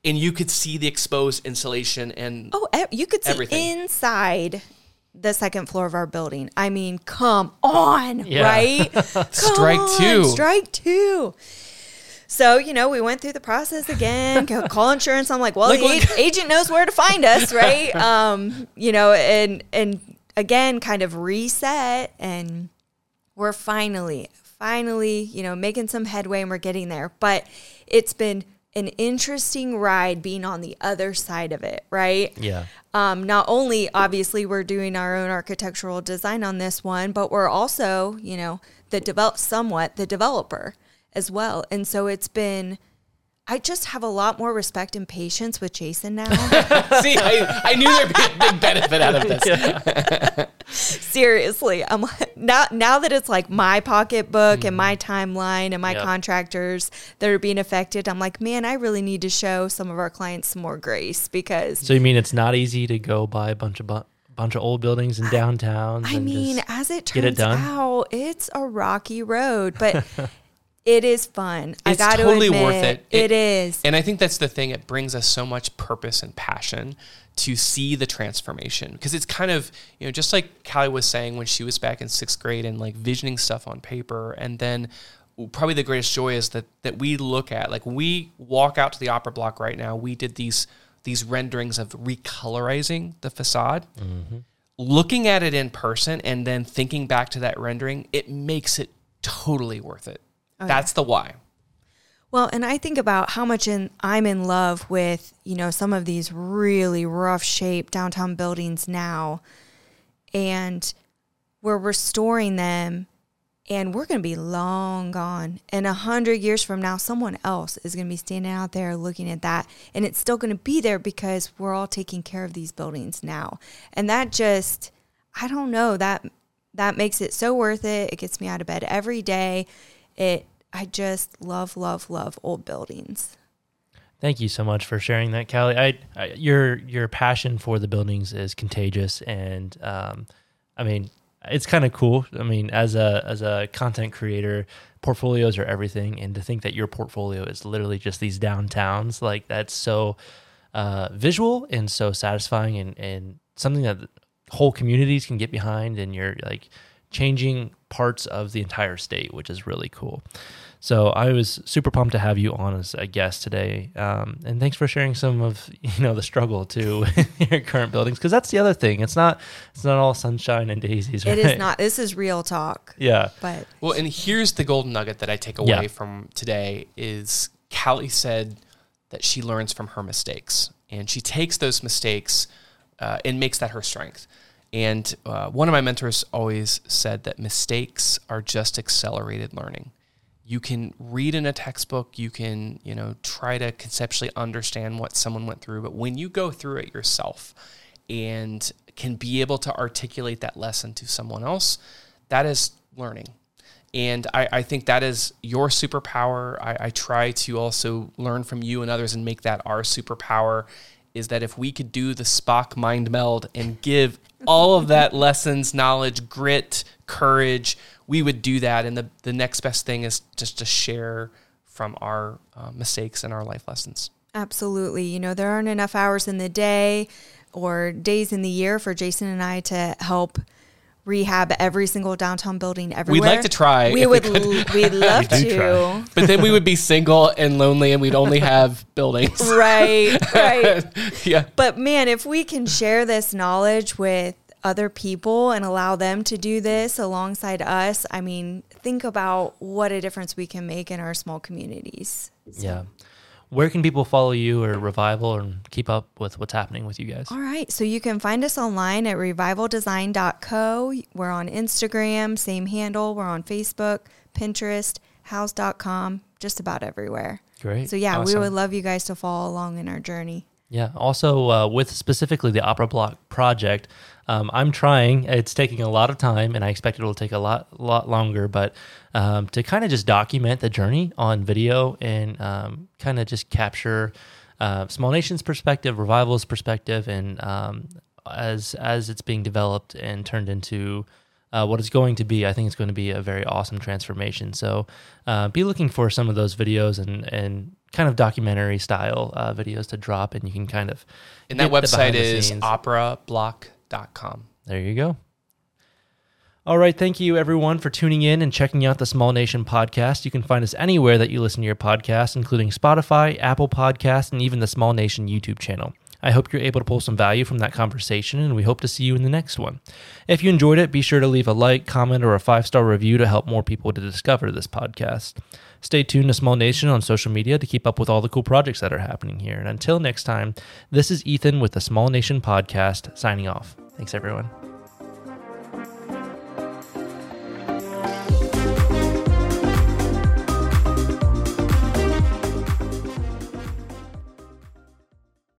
and you could see the exposed insulation and Oh, you could see Everything. inside the second floor of our building. I mean, come on, Yeah. right? (laughs) Come Strike on, two. Strike two. So, you know, we went through the process again, (laughs) call insurance. I'm like, well, Like, the look- a- agent knows where to find us, (laughs) right? um, you know, and and again, kind of reset and we're finally, finally, you know, making some headway and we're getting there. But it's been an interesting ride being on the other side of it, right? Yeah. Um, not only obviously we're doing our own architectural design on this one, but we're also, you know, the develop somewhat the developer as well. And so it's been I just have a lot more respect and patience with Jason now. (laughs) see, I, I knew there'd be a big benefit out of this. (laughs) Seriously, I'm like- now now that it's like my pocketbook and my mm-hmm. timeline and my Yep. contractors that are being affected, I'm like, man, I really need to show some of our clients some more grace because So you mean it's not easy to go buy a bunch of bu- bunch of old buildings in downtown? I mean, as it get it turns done? out, it's a rocky road, but (laughs) it is fun. I It's got to totally admit, worth it. It is. And I think that's the thing. It brings us so much purpose and passion to see the transformation because it's kind of you know just like Cally was saying when she was back in sixth grade and like visioning stuff on paper, and then probably the greatest joy is that that we look at like when we walk out to the opera block right now. We did these these renderings of recolorizing the facade. Mm-hmm. Looking at it in person and then thinking back to that rendering, it makes it totally worth it. Oh, That's the why. Well, and I think about how much in I'm in love with, you know, some of these really rough shape downtown buildings now. And we're restoring them and we're going to be long gone. And a hundred years from now, someone else is going to be standing out there looking at that. And it's still going to be there because we're all taking care of these buildings now. And that just, I don't know, that, that makes it so worth it. It gets me out of bed every day. It, I just love, love, love old buildings. Thank you so much for sharing that, Cally. I, I your your passion for the buildings is contagious, and um, I mean, it's kind of cool. I mean, as a as a content creator, portfolios are everything, and to think that your portfolio is literally just these downtowns, like that's so uh, visual and so satisfying, and and something that whole communities can get behind, and you're like changing parts of the entire state, which is really cool. So I was super pumped to have you on as a guest today, um, and thanks for sharing some of (laughs) you know the struggle to (laughs) your current buildings because that's the other thing. It's not it's not all sunshine and daisies. It right? is not. This is real talk. Yeah. But Well, and here's the golden nugget that I take away Yeah. from today is Cally said that she learns from her mistakes and she takes those mistakes uh, and makes that her strength. And uh, one of my mentors always said that mistakes are just accelerated learning. You can read in a textbook, you can, you know, try to conceptually understand what someone went through, but when you go through it yourself and can be able to articulate that lesson to someone else, that is learning. And I, I think that is your superpower. I, I try to also learn from you and others and make that our superpower. Is that if we could do the Spock mind meld and give all of that lessons, knowledge, grit, courage, we would do that. And the, the next best thing is just to share from our uh, mistakes and our life lessons. Absolutely. You know, there aren't enough hours in the day or days in the year for Jason and I to help rehab every single downtown building everywhere. We'd like to try We if we would. l- (laughs) we'd love We to. try. But then we would be single and lonely and we'd only have (laughs) buildings. right. Right. (laughs) yeah. But man, if we can share this knowledge with other people and allow them to do this alongside us, I mean, think about what a difference we can make in our small communities. Yeah. Where can people follow you or Revival and keep up with what's happening with you guys? All right. So you can find us online at revivaldesign.co. We're on Instagram, same handle. We're on Facebook, Pinterest, Houzz.com, just about everywhere. Great. So yeah, we would love you guys to follow along in our journey. Yeah. Also, uh, with specifically the Opera Block project, um, I'm trying. It's taking a lot of time, and I expect it will take a lot, lot longer. But um, to kind of just document the journey on video and um, kind of just capture uh, Small Nation's perspective, Revival's perspective, and um, as as it's being developed and turned into uh, what it's going to be. I think it's going to be a very awesome transformation. So uh, be looking for some of those videos and and kind of documentary style uh, videos to drop, and you can kind of And that website is is scenes. operablock.com. There you go. All right. Thank you, everyone, for tuning in and checking out the Small Nation podcast. You can find us anywhere that you listen to your podcast, including Spotify, Apple Podcasts, and even the Small Nation YouTube channel. I hope you're able to pull some value from that conversation, and we hope to see you in the next one. If you enjoyed it, be sure to leave a like, comment, or a five star review to help more people to discover this podcast. Stay tuned to Small Nation on social media to keep up with all the cool projects that are happening here. And until next time, this is Ethan with the Small Nation podcast signing off. Thanks, everyone.